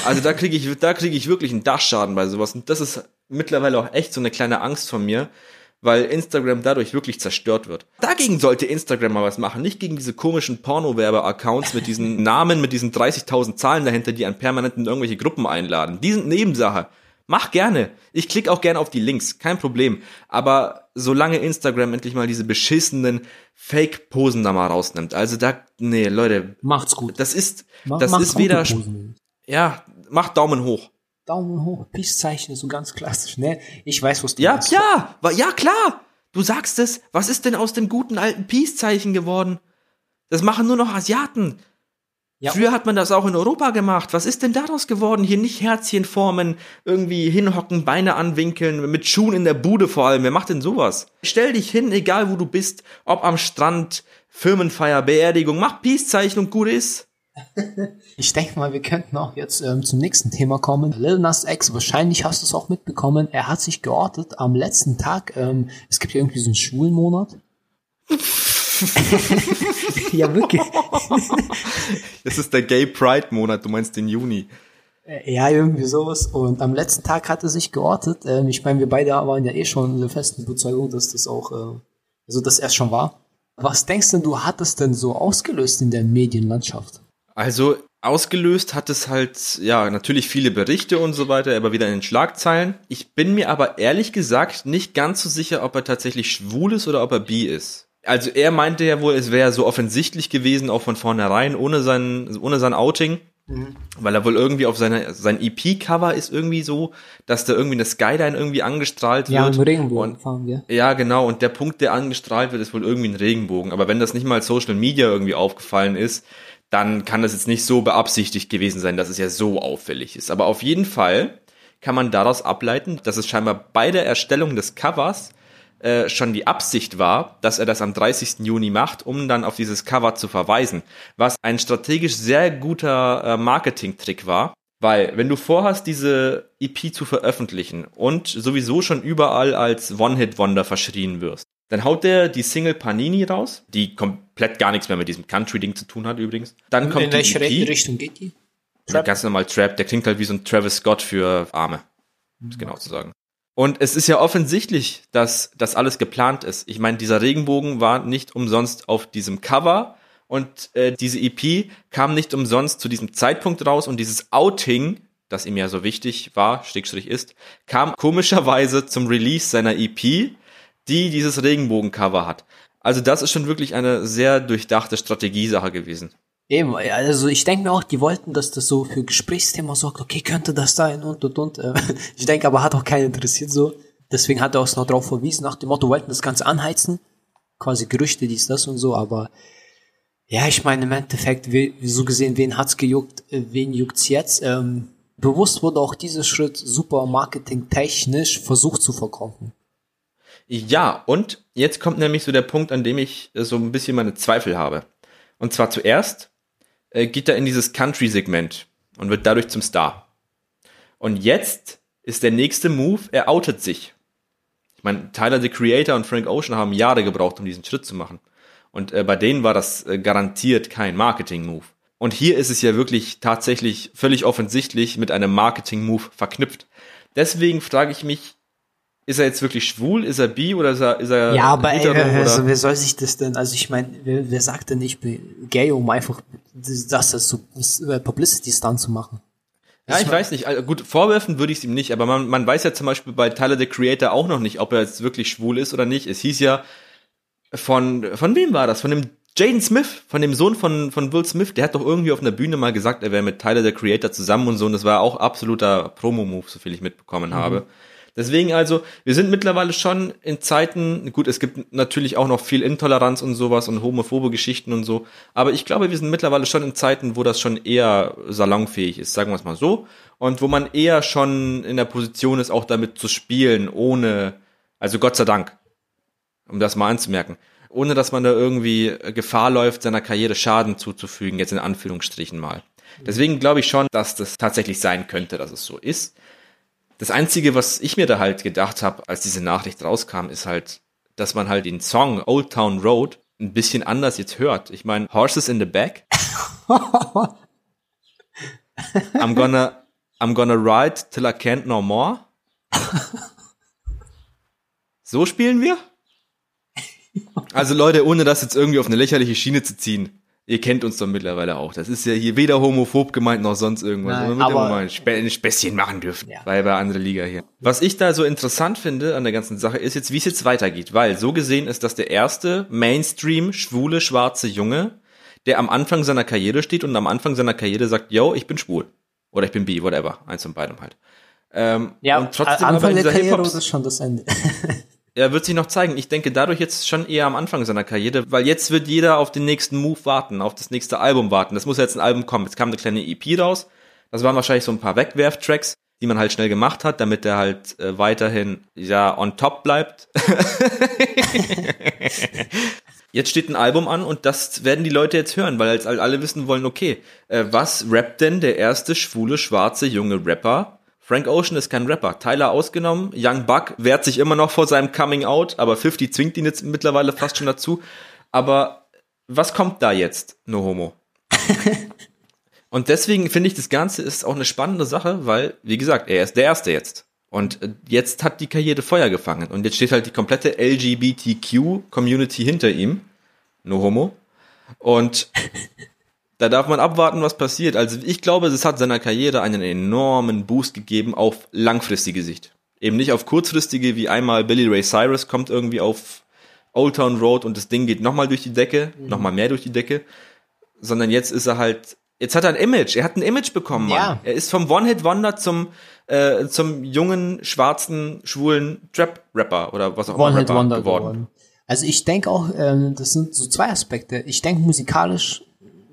Also da kriege ich, da kriege ich wirklich einen Dachschaden bei sowas und das ist mittlerweile auch echt so eine kleine Angst von mir, weil Instagram dadurch wirklich zerstört wird. Dagegen sollte Instagram mal was machen, nicht gegen diese komischen Porno-Werbe-Accounts mit diesen [laughs] Namen, mit diesen 30.000 Zahlen dahinter, die an permanenten irgendwelche Gruppen einladen. Die sind Nebensache. Mach gerne. Ich klicke auch gerne auf die Links, kein Problem. Aber solange Instagram endlich mal diese beschissenen Fake-Posen da mal rausnimmt, also da, nee, Leute. Macht's gut. Das ist, Mach, das ist weder, ja, macht Daumen hoch. Daumen hoch, Peace-Zeichen, so ganz klassisch, ne? Ich weiß, was du Ja, machst. ja, ja, klar. Du sagst es. Was ist denn aus den guten alten Peace-Zeichen geworden? Das machen nur noch Asiaten. Ja. Früher hat man das auch in Europa gemacht. Was ist denn daraus geworden? Hier nicht Herzchen formen, irgendwie hinhocken, Beine anwinkeln, mit Schuhen in der Bude vor allem. Wer macht denn sowas? Stell dich hin, egal wo du bist, ob am Strand, Firmenfeier, Beerdigung, mach Peace-Zeichen und gut ist. [laughs] Ich denke mal, wir könnten auch jetzt ähm, zum nächsten Thema kommen. Lil Nas X, wahrscheinlich hast du es auch mitbekommen, er hat sich geortet am letzten Tag. Ähm, es gibt ja irgendwie so einen Schwulenmonat. [laughs] ja, wirklich. [laughs] Das ist der Gay Pride Monat, du meinst den Juni. Äh, ja, irgendwie sowas. Und am letzten Tag hat er sich geortet. Ähm, ich meine, wir beide waren ja eh schon in der festen Überzeugung, dass das auch, äh, also dass er schon war. Was denkst denn du, hat es denn so ausgelöst in der Medienlandschaft? Also ausgelöst hat es halt, ja, natürlich viele Berichte und so weiter, aber wieder in den Schlagzeilen. Ich bin mir aber ehrlich gesagt nicht ganz so sicher, ob er tatsächlich schwul ist oder ob er bi ist. Also er meinte ja wohl, es wäre so offensichtlich gewesen, auch von vornherein, ohne sein, ohne sein Outing. Mhm. Weil er wohl irgendwie auf seine, sein EP-Cover ist irgendwie so, dass da irgendwie eine Skyline irgendwie angestrahlt ja, wird. Ja, Regenbogen fahren wir. Ja, genau. Und der Punkt, der angestrahlt wird, ist wohl irgendwie ein Regenbogen. Aber wenn das nicht mal Social Media irgendwie aufgefallen ist, dann kann das jetzt nicht so beabsichtigt gewesen sein, dass es ja so auffällig ist. Aber auf jeden Fall kann man daraus ableiten, dass es scheinbar bei der Erstellung des Covers äh, schon die Absicht war, dass er das am 30. Juni macht, um dann auf dieses Cover zu verweisen. Was ein strategisch sehr guter äh, Marketing-Trick war. Weil, wenn du vorhast, diese EP zu veröffentlichen und sowieso schon überall als One-Hit-Wonder verschrien wirst, dann haut der die Single Panini raus, die komplett gar nichts mehr mit diesem Country-Ding zu tun hat übrigens. Dann kommt in welche EP, Richtung geht die? Trap? Ganz normal Trap. Der klingt halt wie so ein Travis Scott für Arme, um es genau zu sagen. Und es ist ja offensichtlich, dass das alles geplant ist. Ich meine, dieser Regenbogen war nicht umsonst auf diesem Cover und äh, diese EP kam nicht umsonst zu diesem Zeitpunkt raus und dieses Outing, das ihm ja so wichtig war, Stickstrich ist, kam komischerweise zum Release seiner EP die dieses Regenbogencover hat. Also das ist schon wirklich eine sehr durchdachte Strategiesache gewesen. Eben, also ich denke mir auch, die wollten, dass das so für Gesprächsthema sorgt, okay, könnte das sein und und und. [laughs] Ich denke aber, hat auch keinen interessiert so. Deswegen hat er auch noch darauf verwiesen, nach dem Motto, wollten das Ganze anheizen. Quasi Gerüchte, dies, das und so, aber ja, ich meine, im Endeffekt, so gesehen, wen hat's gejuckt, äh, wen juckt's jetzt? Ähm, bewusst wurde auch dieser Schritt super marketingtechnisch versucht zu verkaufen. Ja, und jetzt kommt nämlich so der Punkt, an dem ich äh, so ein bisschen meine Zweifel habe. Und zwar zuerst äh, geht er in dieses Country-Segment und wird dadurch zum Star. Und jetzt ist der nächste Move, er outet sich. Ich meine, Tyler the Creator und Frank Ocean haben Jahre gebraucht, um diesen Schritt zu machen. Und äh, bei denen war das äh, garantiert kein Marketing-Move. Und hier ist es ja wirklich tatsächlich völlig offensichtlich mit einem Marketing-Move verknüpft. Deswegen frage ich mich, ist er jetzt wirklich schwul? Ist er bi oder ist er, ist er Ja, aber ey, also, wer soll sich das denn, also ich meine, wer, wer sagt denn nicht gay, um einfach, dass das so Publicity-Stunt zu machen? Ja, ich weiß nicht. Also gut, vorwerfen würde ich es ihm nicht, aber man, man weiß ja zum Beispiel bei Tyler the Creator auch noch nicht, ob er jetzt wirklich schwul ist oder nicht. Es hieß ja von, von wem war das? Von dem Jaden Smith, von dem Sohn von, von Will Smith, der hat doch irgendwie auf einer Bühne mal gesagt, er wäre mit Tyler the Creator zusammen und so, und das war auch absoluter Promo-Move, so viel ich mitbekommen mhm. habe. Deswegen also, wir sind mittlerweile schon in Zeiten, gut, es gibt natürlich auch noch viel Intoleranz und sowas und homophobe Geschichten und so, aber ich glaube, wir sind mittlerweile schon in Zeiten, wo das schon eher salonfähig ist, sagen wir es mal so, und wo man eher schon in der Position ist, auch damit zu spielen, ohne, also Gott sei Dank, um das mal anzumerken, ohne dass man da irgendwie Gefahr läuft, seiner Karriere Schaden zuzufügen, jetzt in Anführungsstrichen mal. Deswegen glaube ich schon, dass das tatsächlich sein könnte, dass es so ist. Das Einzige, was ich mir da halt gedacht habe, als diese Nachricht rauskam, ist halt, dass man halt den Song Old Town Road ein bisschen anders jetzt hört. Ich meine, Horses in the Back. I'm gonna, I'm gonna ride till I can't no more. So spielen wir? Also Leute, ohne das jetzt irgendwie auf eine lächerliche Schiene zu ziehen. Ihr kennt uns doch mittlerweile auch. Das ist ja hier weder homophob gemeint noch sonst irgendwas. Nein, Man wird aber- immer mal ein Spä- ein Späßchen machen dürfen. Ja. Weil bei andere Liga hier. Was ich da so interessant finde an der ganzen Sache ist jetzt, wie es jetzt weitergeht. Weil so gesehen ist das der erste Mainstream schwule schwarze Junge, der am Anfang seiner Karriere steht und am Anfang seiner Karriere sagt, yo, ich bin schwul. Oder ich bin bi, whatever. Eins von beidem halt. Ähm, Ja, und trotzdem Anfang der Karriere oder schon das Ende? [laughs] er wird sich noch zeigen. Ich denke dadurch jetzt schon eher am Anfang seiner Karriere, weil jetzt wird jeder auf den nächsten Move warten, auf das nächste Album warten. Das muss jetzt ein Album kommen. Jetzt kam eine kleine EP raus. Das waren wahrscheinlich so ein paar Wegwerf-Tracks, die man halt schnell gemacht hat, damit der halt äh, weiterhin ja on top bleibt. [laughs] Jetzt steht ein Album an und das werden die Leute jetzt hören, weil jetzt alle wissen wollen, okay, äh, was rappt denn der erste schwule, schwarze, junge Rapper? Frank Ocean ist kein Rapper. Tyler ausgenommen. Young Buck wehrt sich immer noch vor seinem Coming Out, aber 50 zwingt ihn jetzt mittlerweile fast schon dazu. Aber was kommt da jetzt, No Homo? [laughs] und deswegen finde ich, das Ganze ist auch eine spannende Sache, weil, wie gesagt, er ist der Erste jetzt. Und äh, jetzt hat die Karriere Feuer gefangen. Und jetzt steht halt die komplette LGBTQ-Community hinter ihm. No Homo. Und [laughs] da darf man abwarten, was passiert. Also ich glaube, es hat seiner Karriere einen enormen Boost gegeben auf langfristige Sicht. Eben nicht auf kurzfristige, wie einmal Billy Ray Cyrus kommt irgendwie auf Old Town Road und das Ding geht nochmal durch die Decke, nochmal mehr durch die Decke, sondern jetzt ist er halt, jetzt hat er ein Image, er hat ein Image bekommen, Mann. Ja. Er ist vom One-Hit-Wonder zum, äh, zum jungen, schwarzen, schwulen Trap-Rapper oder was auch immer Rapper Wonder geworden. Also ich denke auch, ähm, das sind so zwei Aspekte. Ich denke, musikalisch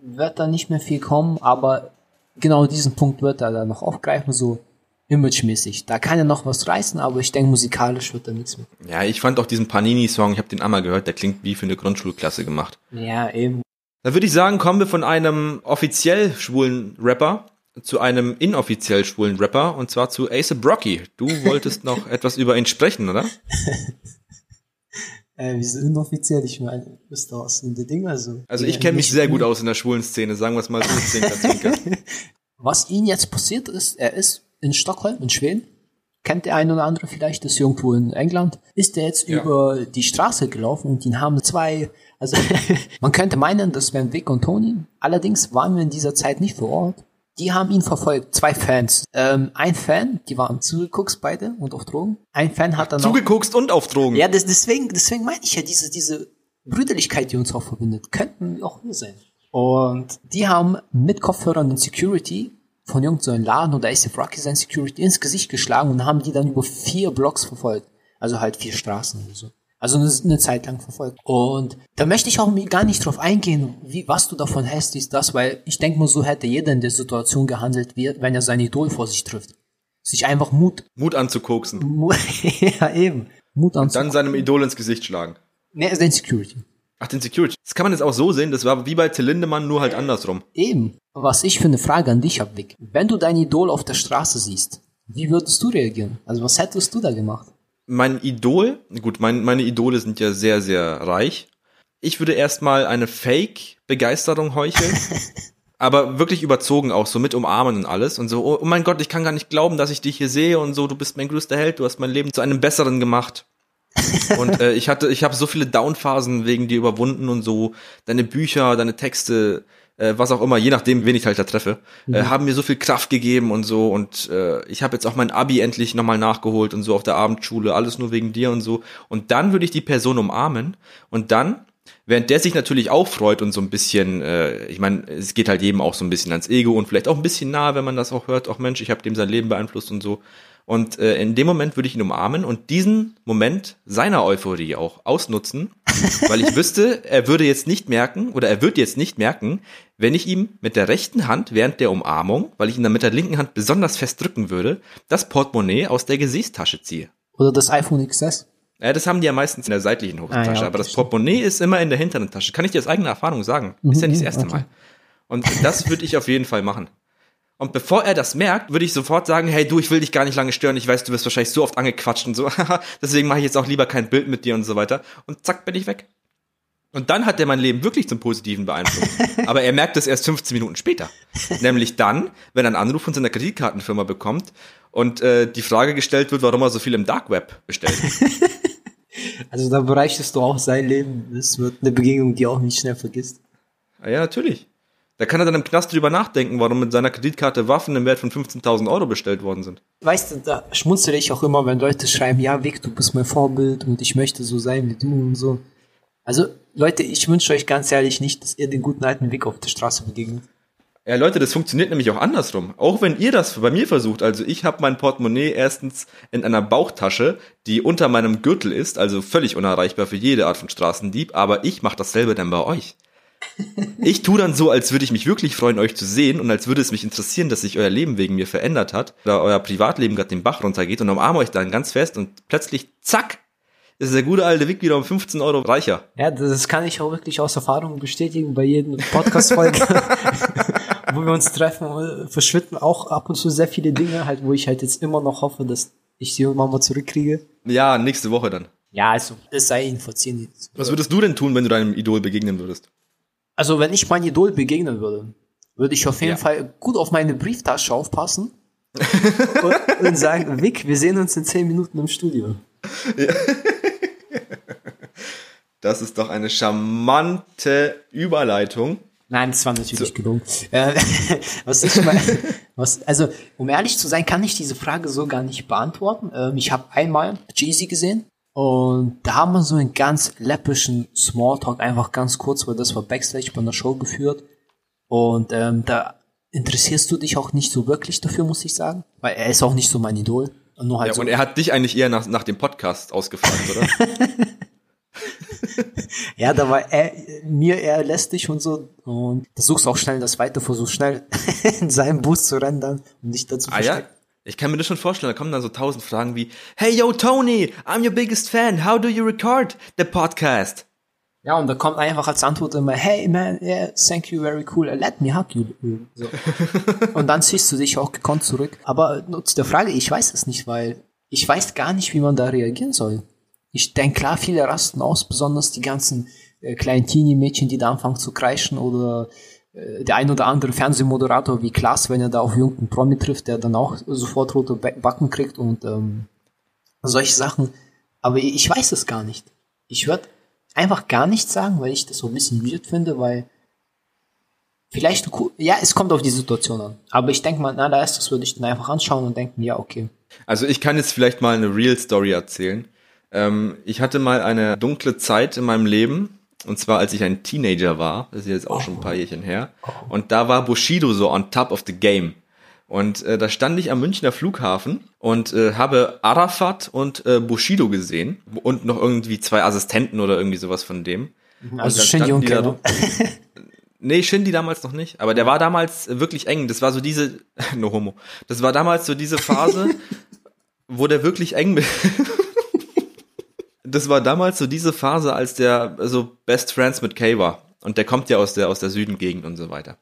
wird da nicht mehr viel kommen, aber genau diesen Punkt wird er da noch aufgreifen, so imagemäßig. Da kann er noch was reißen, aber ich denke, musikalisch wird da nichts mehr. Ja, ich fand auch diesen Panini-Song, ich habe den einmal gehört, der klingt wie für eine Grundschulklasse gemacht. Ja, eben. Da würde ich sagen, kommen wir von einem offiziell schwulen Rapper zu einem inoffiziell schwulen Rapper und zwar zu Ace Brocky. Du wolltest noch [laughs] etwas über ihn sprechen, oder? [laughs] Äh, wie sind inoffiziell? Ich meine, ist doch aus dem Ding, also. Also ich kenne mich sehr gut aus in der schwulen Szene, sagen wir es mal so. Zwinker, [laughs] zwinker. Was ihm jetzt passiert ist, er ist in Stockholm, in Schweden. Kennt der ein oder andere vielleicht, ist irgendwo in England. Ist er jetzt Ja. über die Straße gelaufen und ihn haben zwei, also [laughs] man könnte meinen, das wären Vic und Tony. Allerdings waren wir in dieser Zeit nicht vor Ort. Die haben ihn verfolgt, zwei Fans. Ähm, ein Fan, die waren zugeguckt beide und auf Drogen. Ein Fan hat dann noch... Zugeguckst und auf Drogen. Ja, das, deswegen, deswegen meine ich ja, diese, diese Brüderlichkeit, die uns auch verbindet, könnten auch wir sein. Und die haben mit Kopfhörern den Security von irgendeinem Laden oder ASAP Rocky sein Security ins Gesicht geschlagen und haben die dann über vier Blocks verfolgt. Also halt vier Straßen oder so. Also eine, eine Zeit lang verfolgt. Und da möchte ich auch gar nicht drauf eingehen, wie, was du davon hältst, ist das, weil ich denke mal, so hätte jeder in der Situation gehandelt, wenn er sein Idol vor sich trifft. Sich einfach Mut, Mut anzukoksen. Mut [laughs] ja eben, Mut Dann anzunehmen. seinem Idol ins Gesicht schlagen. Ne, den Security. Ach, den Security. Das kann man jetzt auch so sehen, das war wie bei Till Lindemann, nur halt andersrum. Eben. Was ich für eine Frage an dich habe, Vic. Wenn du dein Idol auf der Straße siehst, wie würdest du reagieren? Also was hättest du da gemacht? Mein Idol, gut, mein, meine Idole sind ja sehr, sehr reich. Ich würde erstmal eine Fake-Begeisterung heucheln, [laughs] aber wirklich überzogen auch, so mit umarmen und alles und so, oh, oh mein Gott, ich kann gar nicht glauben, dass ich dich hier sehe und so, du bist mein größter Held, du hast mein Leben zu einem besseren gemacht. [laughs] und äh, ich hatte, ich habe so viele Downphasen wegen dir überwunden und so, deine Bücher, deine Texte, äh, was auch immer, je nachdem, wen ich halt da treffe, äh, haben mir so viel Kraft gegeben und so und äh, ich habe jetzt auch mein Abi endlich nochmal nachgeholt und so auf der Abendschule, alles nur wegen dir und so. Und dann würde ich die Person umarmen und dann Während der sich natürlich auch freut und so ein bisschen, äh, ich meine, es geht halt jedem auch so ein bisschen ans Ego und vielleicht auch ein bisschen nahe, wenn man das auch hört, auch Mensch, ich habe dem sein Leben beeinflusst und so. Und äh, in dem Moment würde ich ihn umarmen und diesen Moment seiner Euphorie auch ausnutzen, [laughs] weil ich wüsste, er würde jetzt nicht merken oder er wird jetzt nicht merken, wenn ich ihm mit der rechten Hand während der Umarmung, weil ich ihn dann mit der linken Hand besonders fest drücken würde, das Portemonnaie aus der Gesäßtasche ziehe. Oder das iPhone XS. Ja, das haben die ja meistens in der seitlichen Hosentasche, Ah, ja, aber das Portemonnaie ist immer in der hinteren Tasche. Kann ich dir aus eigener Erfahrung sagen. Ist ja nicht das erste okay. Mal. Und das würde ich auf jeden Fall machen. Und bevor er das merkt, würde ich sofort sagen, hey du, ich will dich gar nicht lange stören, ich weiß, du wirst wahrscheinlich so oft angequatscht und so, [laughs] deswegen mache ich jetzt auch lieber kein Bild mit dir und so weiter. Und zack, bin ich weg. Und dann hat er mein Leben wirklich zum Positiven beeinflusst. [laughs] Aber er merkt es erst 15 Minuten später. Nämlich dann, wenn er einen Anruf von seiner Kreditkartenfirma bekommt und äh, die Frage gestellt wird, warum er so viel im Dark Web bestellt. [laughs] Also da bereicherst du auch sein Leben. Das wird eine Begegnung, die er auch nicht schnell vergisst. Ah Ja, natürlich. Da kann er dann im Knast drüber nachdenken, warum mit seiner Kreditkarte Waffen im Wert von 15.000 Euro bestellt worden sind. Weißt du, da schmunzele ich auch immer, wenn Leute schreiben, ja, Vic, du bist mein Vorbild und ich möchte so sein wie du und so. Also, Leute, ich wünsche euch ganz ehrlich nicht, dass ihr den guten alten Vic auf der Straße begegnet. Ja, Leute, das funktioniert nämlich auch andersrum. Auch wenn ihr das bei mir versucht. Also ich habe mein Portemonnaie erstens in einer Bauchtasche, die unter meinem Gürtel ist, also völlig unerreichbar für jede Art von Straßendieb, aber ich mache dasselbe dann bei euch. Ich tu dann so, als würde ich mich wirklich freuen, euch zu sehen und als würde es mich interessieren, dass sich euer Leben wegen mir verändert hat oder euer Privatleben gerade den Bach runtergeht und umarme euch dann ganz fest und plötzlich, zack, ist der gute alte Vic wieder um 15 Euro reicher. Ja, das kann ich auch wirklich aus Erfahrung bestätigen bei jedem Podcast-Folge, [laughs] wo wir uns treffen, verschwinden auch ab und zu sehr viele Dinge, halt, wo ich halt jetzt immer noch hoffe, dass ich sie irgendwann mal zurückkriege. Ja, nächste Woche dann. Ja, also, es sei ihnen verziehen. Was würdest du denn tun, wenn du deinem Idol begegnen würdest? Also, wenn ich mein Idol begegnen würde, würde ich auf jeden Ja. Fall gut auf meine Brieftasche aufpassen [laughs] und, und sagen, Vic, wir sehen uns in 10 Minuten im Studio. [laughs] Das ist doch eine charmante Überleitung. Nein, das war natürlich gelungen. Äh, [laughs] was ich mal, was, also, um ehrlich zu sein, kann ich diese Frage so gar nicht beantworten. Ähm, ich habe einmal Jeezy gesehen und da haben wir so einen ganz läppischen Smalltalk, einfach ganz kurz, weil das war Backstage bei einer Show geführt. Und ähm, da interessierst du dich auch nicht so wirklich dafür, muss ich sagen. Weil er ist auch nicht so mein Idol. Und nur halt Ja, so und er hat dich eigentlich eher nach, nach dem Podcast ausgefragt, oder? [laughs] Ja, da war er, mir eher lästig und so. Und da suchst du auch schnell das Weite, versuchst schnell [laughs] in seinem Bus zu rendern und dich dazu ah ja? Ich kann mir das schon vorstellen, da kommen dann so tausend Fragen wie, Hey yo Tony, I'm your biggest fan, how do you record the podcast? Ja, und da kommt einfach als Antwort immer, hey man, yeah, thank you, very cool, let me hug you. So. [laughs] und dann ziehst du dich auch gekonnt zurück. Aber nur zu der Frage, ich weiß es nicht, weil ich weiß gar nicht, wie man da reagieren soll. Ich denke, klar, viele rasten aus, besonders die ganzen äh, kleinen Teenie-Mädchen, die da anfangen zu kreischen oder der ein oder andere Fernsehmoderator wie Klaas, wenn er da auf irgendeinen Promi trifft, der dann auch sofort rote Ba- Backen kriegt und ähm, solche Sachen. Aber ich weiß es gar nicht. Ich würde einfach gar nichts sagen, weil ich das so ein bisschen weird finde, weil vielleicht, ja, es kommt auf die Situation an. Aber ich denke mal, na, da ist das würde ich dann einfach anschauen und denken, ja, okay. Also ich kann jetzt vielleicht mal eine Real Story erzählen. Ähm, ich hatte mal eine dunkle Zeit in meinem Leben, und zwar als ich ein Teenager war, das ist jetzt auch schon ein paar Jährchen her, und da war Bushido so on top of the game. Und äh, da stand ich am Münchner Flughafen und äh, habe Arafat und äh, Bushido gesehen und noch irgendwie zwei Assistenten oder irgendwie sowas von dem. Also dann Shindy und da. [laughs] Nee, Shindy damals noch nicht, aber der war damals wirklich eng. Das war so diese, [laughs] no homo. Das war damals so diese Phase, [laughs] wo der wirklich eng. Das war damals so diese Phase, als der so Best Friends mit Kay war. Und der kommt ja aus der, aus der Südengegend und so weiter.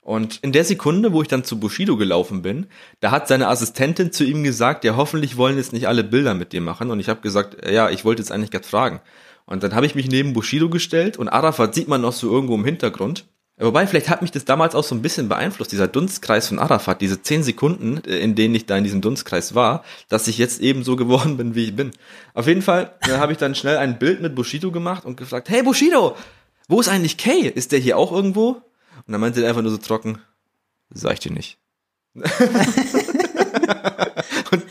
Und in der Sekunde, wo ich dann zu Bushido gelaufen bin, da hat seine Assistentin zu ihm gesagt, ja, hoffentlich wollen jetzt nicht alle Bilder mit dir machen. Und ich habe gesagt, ja, ich wollte jetzt eigentlich gerade fragen. Und dann habe ich mich neben Bushido gestellt und Arafat sieht man noch so irgendwo im Hintergrund. Wobei, vielleicht hat mich das damals auch so ein bisschen beeinflusst, dieser Dunstkreis von Arafat, diese zehn Sekunden, äh, in denen ich da in diesem Dunstkreis war, dass ich jetzt eben so geworden bin, wie ich bin. Auf jeden Fall äh, habe ich dann schnell ein Bild mit Bushido gemacht und gefragt, hey Bushido, wo ist eigentlich Kay? Ist der hier auch irgendwo? Und dann meinte er einfach nur so trocken, sag ich dir nicht. [laughs] und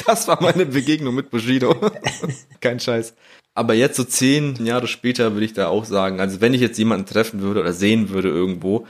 das war meine Begegnung mit Bushido. [laughs] Kein Scheiß. Aber jetzt so zehn Jahre später würde ich da auch sagen, also wenn ich jetzt jemanden treffen würde oder sehen würde irgendwo,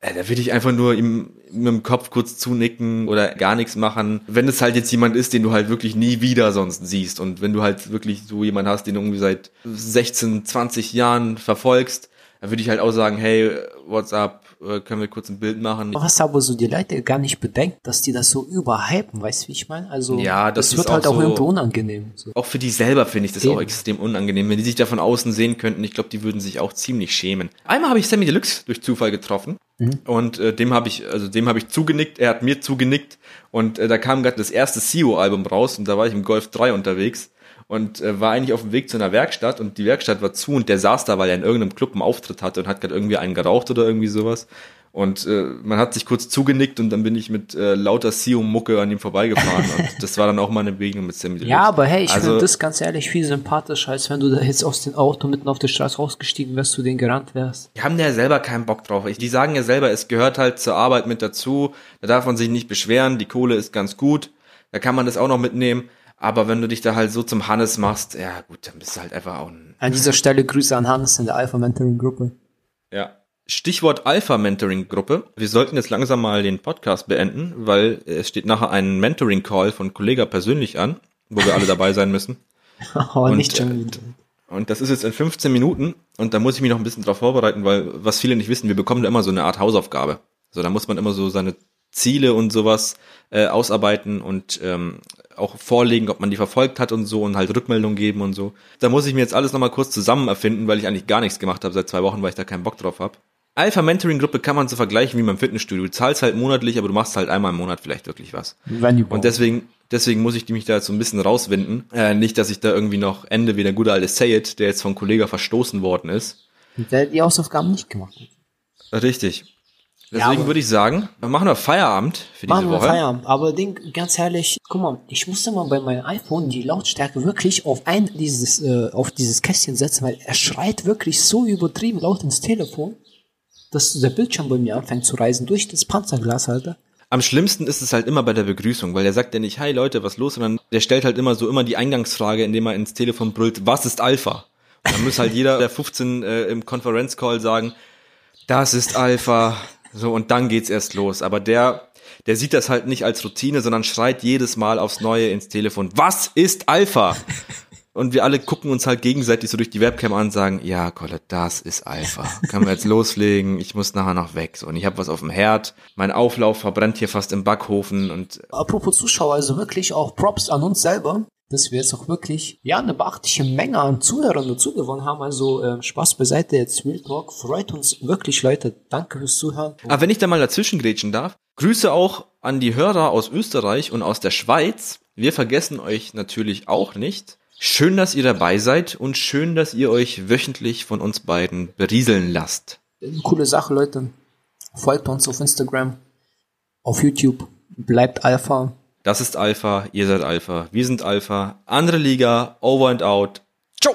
äh, da würde ich einfach nur ihm mit dem Kopf kurz zunicken oder gar nichts machen. Wenn es halt jetzt jemand ist, den du halt wirklich nie wieder sonst siehst und wenn du halt wirklich so jemanden hast, den du irgendwie seit 16, 20 Jahren verfolgst, dann würde ich halt auch sagen, hey, what's up, können wir kurz ein Bild machen. Was aber so die Leute gar nicht bedenkt, dass die das so überhypen, weißt du, wie ich meine? Also, Ja, das das wird ist halt auch auch so- irgendwo unangenehm. So. Auch für die selber finde ich das Eben. auch extrem unangenehm. Wenn die sich da von außen sehen könnten, ich glaube, die würden sich auch ziemlich schämen. Einmal habe ich Sammy Deluxe durch Zufall getroffen und äh, dem habe ich, also dem habe ich zugenickt, er hat mir zugenickt und äh, da kam gerade das erste CEO-Album raus und da war ich im Golf 3 unterwegs und äh, war eigentlich auf dem Weg zu einer Werkstatt und die Werkstatt war zu und der saß da, weil er in irgendeinem Club einen Auftritt hatte und hat gerade irgendwie einen geraucht oder irgendwie sowas. Und äh, man hat sich kurz zugenickt und dann bin ich mit äh, lauter CEO-Mucke an ihm vorbeigefahren und [laughs] das war dann auch meine Begegnung mit Sammy Deluxe. Ja, aber hey, ich Also- finde das ganz ehrlich viel sympathischer, als wenn du da jetzt aus dem Auto mitten auf der Straße rausgestiegen wärst, du den gerannt wärst. Die haben ja selber keinen Bock drauf. Die sagen ja selber, es gehört halt zur Arbeit mit dazu. Da darf man sich nicht beschweren. Die Kohle ist ganz gut. Da kann man das auch noch mitnehmen. Aber wenn du dich da halt so zum Hannes machst, ja gut, dann bist du halt einfach auch ein, An dieser Stelle Grüße an Hannes in der Alpha Mentoring Gruppe. ja. Stichwort Alpha Mentoring Gruppe. Wir sollten jetzt langsam mal den Podcast beenden, weil es steht nachher ein Mentoring Call von Kollega persönlich an, wo wir alle dabei sein müssen. [laughs] Aber Und, nicht schon äh, wieder. Und das ist jetzt in 15 Minuten und da muss ich mich noch ein bisschen drauf vorbereiten, weil was viele nicht wissen, wir bekommen da immer so eine Art Hausaufgabe. So, da muss man immer so seine Ziele und sowas äh, ausarbeiten und ähm, auch vorlegen, ob man die verfolgt hat und so und halt Rückmeldung geben und so. Da muss ich mir jetzt alles nochmal kurz zusammen erfinden, weil ich eigentlich gar nichts gemacht habe seit zwei Wochen, weil ich da keinen Bock drauf habe. Alpha Mentoring Gruppe kann man so vergleichen wie beim Fitnessstudio. Du zahlst halt monatlich, aber du machst halt einmal im Monat vielleicht wirklich was. Wenn. Und deswegen, deswegen muss ich mich da jetzt so ein bisschen rauswinden. Äh, nicht, dass ich da irgendwie noch ende wie der gute alte Sayed, der jetzt von Kollege verstoßen worden ist. der die Hausaufgaben nicht gemacht hat. Richtig. Ja, Deswegen aber- würde ich sagen, wir machen wir Feierabend für diese Machen wir Woche. Feierabend. Aber Ding, ganz ehrlich, guck mal, ich musste mal bei meinem iPhone die Lautstärke wirklich auf ein dieses, äh, auf dieses Kästchen setzen, weil er schreit wirklich so übertrieben laut ins Telefon, dass der Bildschirm bei mir anfängt zu reisen durch das Panzerglas, Alter. Am schlimmsten ist es halt immer bei der Begrüßung, weil der sagt ja nicht, hi Leute, was los, sondern der stellt halt immer so immer die Eingangsfrage, indem er ins Telefon brüllt, was ist Alpha? Und dann muss halt jeder der 15 äh, im Konferenzcall sagen, das ist Alpha. So, und dann geht's erst los. Aber der, der sieht das halt nicht als Routine, sondern schreit jedes Mal aufs Neue ins Telefon, was ist Alpha? [laughs] Und wir alle gucken uns halt gegenseitig so durch die Webcam an und sagen, ja, Kolle, das ist Alpha. Können wir jetzt loslegen? Ich muss nachher noch weg. So, und ich habe was auf dem Herd. Mein Auflauf verbrennt hier fast im Backofen und Apropos Zuschauer, also wirklich auch Props an uns selber, dass wir jetzt auch wirklich, ja, eine beachtliche Menge an Zuhörern dazu gewonnen haben. Also äh, Spaß beiseite, jetzt Real Talk. Freut uns wirklich, Leute. Danke fürs Zuhören. Aber wenn ich da mal dazwischen grätschen darf, Grüße auch an die Hörer aus Österreich und aus der Schweiz. Wir vergessen euch natürlich auch nicht. Schön, dass ihr dabei seid und schön, dass ihr euch wöchentlich von uns beiden berieseln lasst. Eine coole Sache, Leute. Folgt uns auf Instagram, auf YouTube. Bleibt Alpha. Das ist Alpha, ihr seid Alpha, wir sind Alpha. Andere Liga, over and out. Ciao!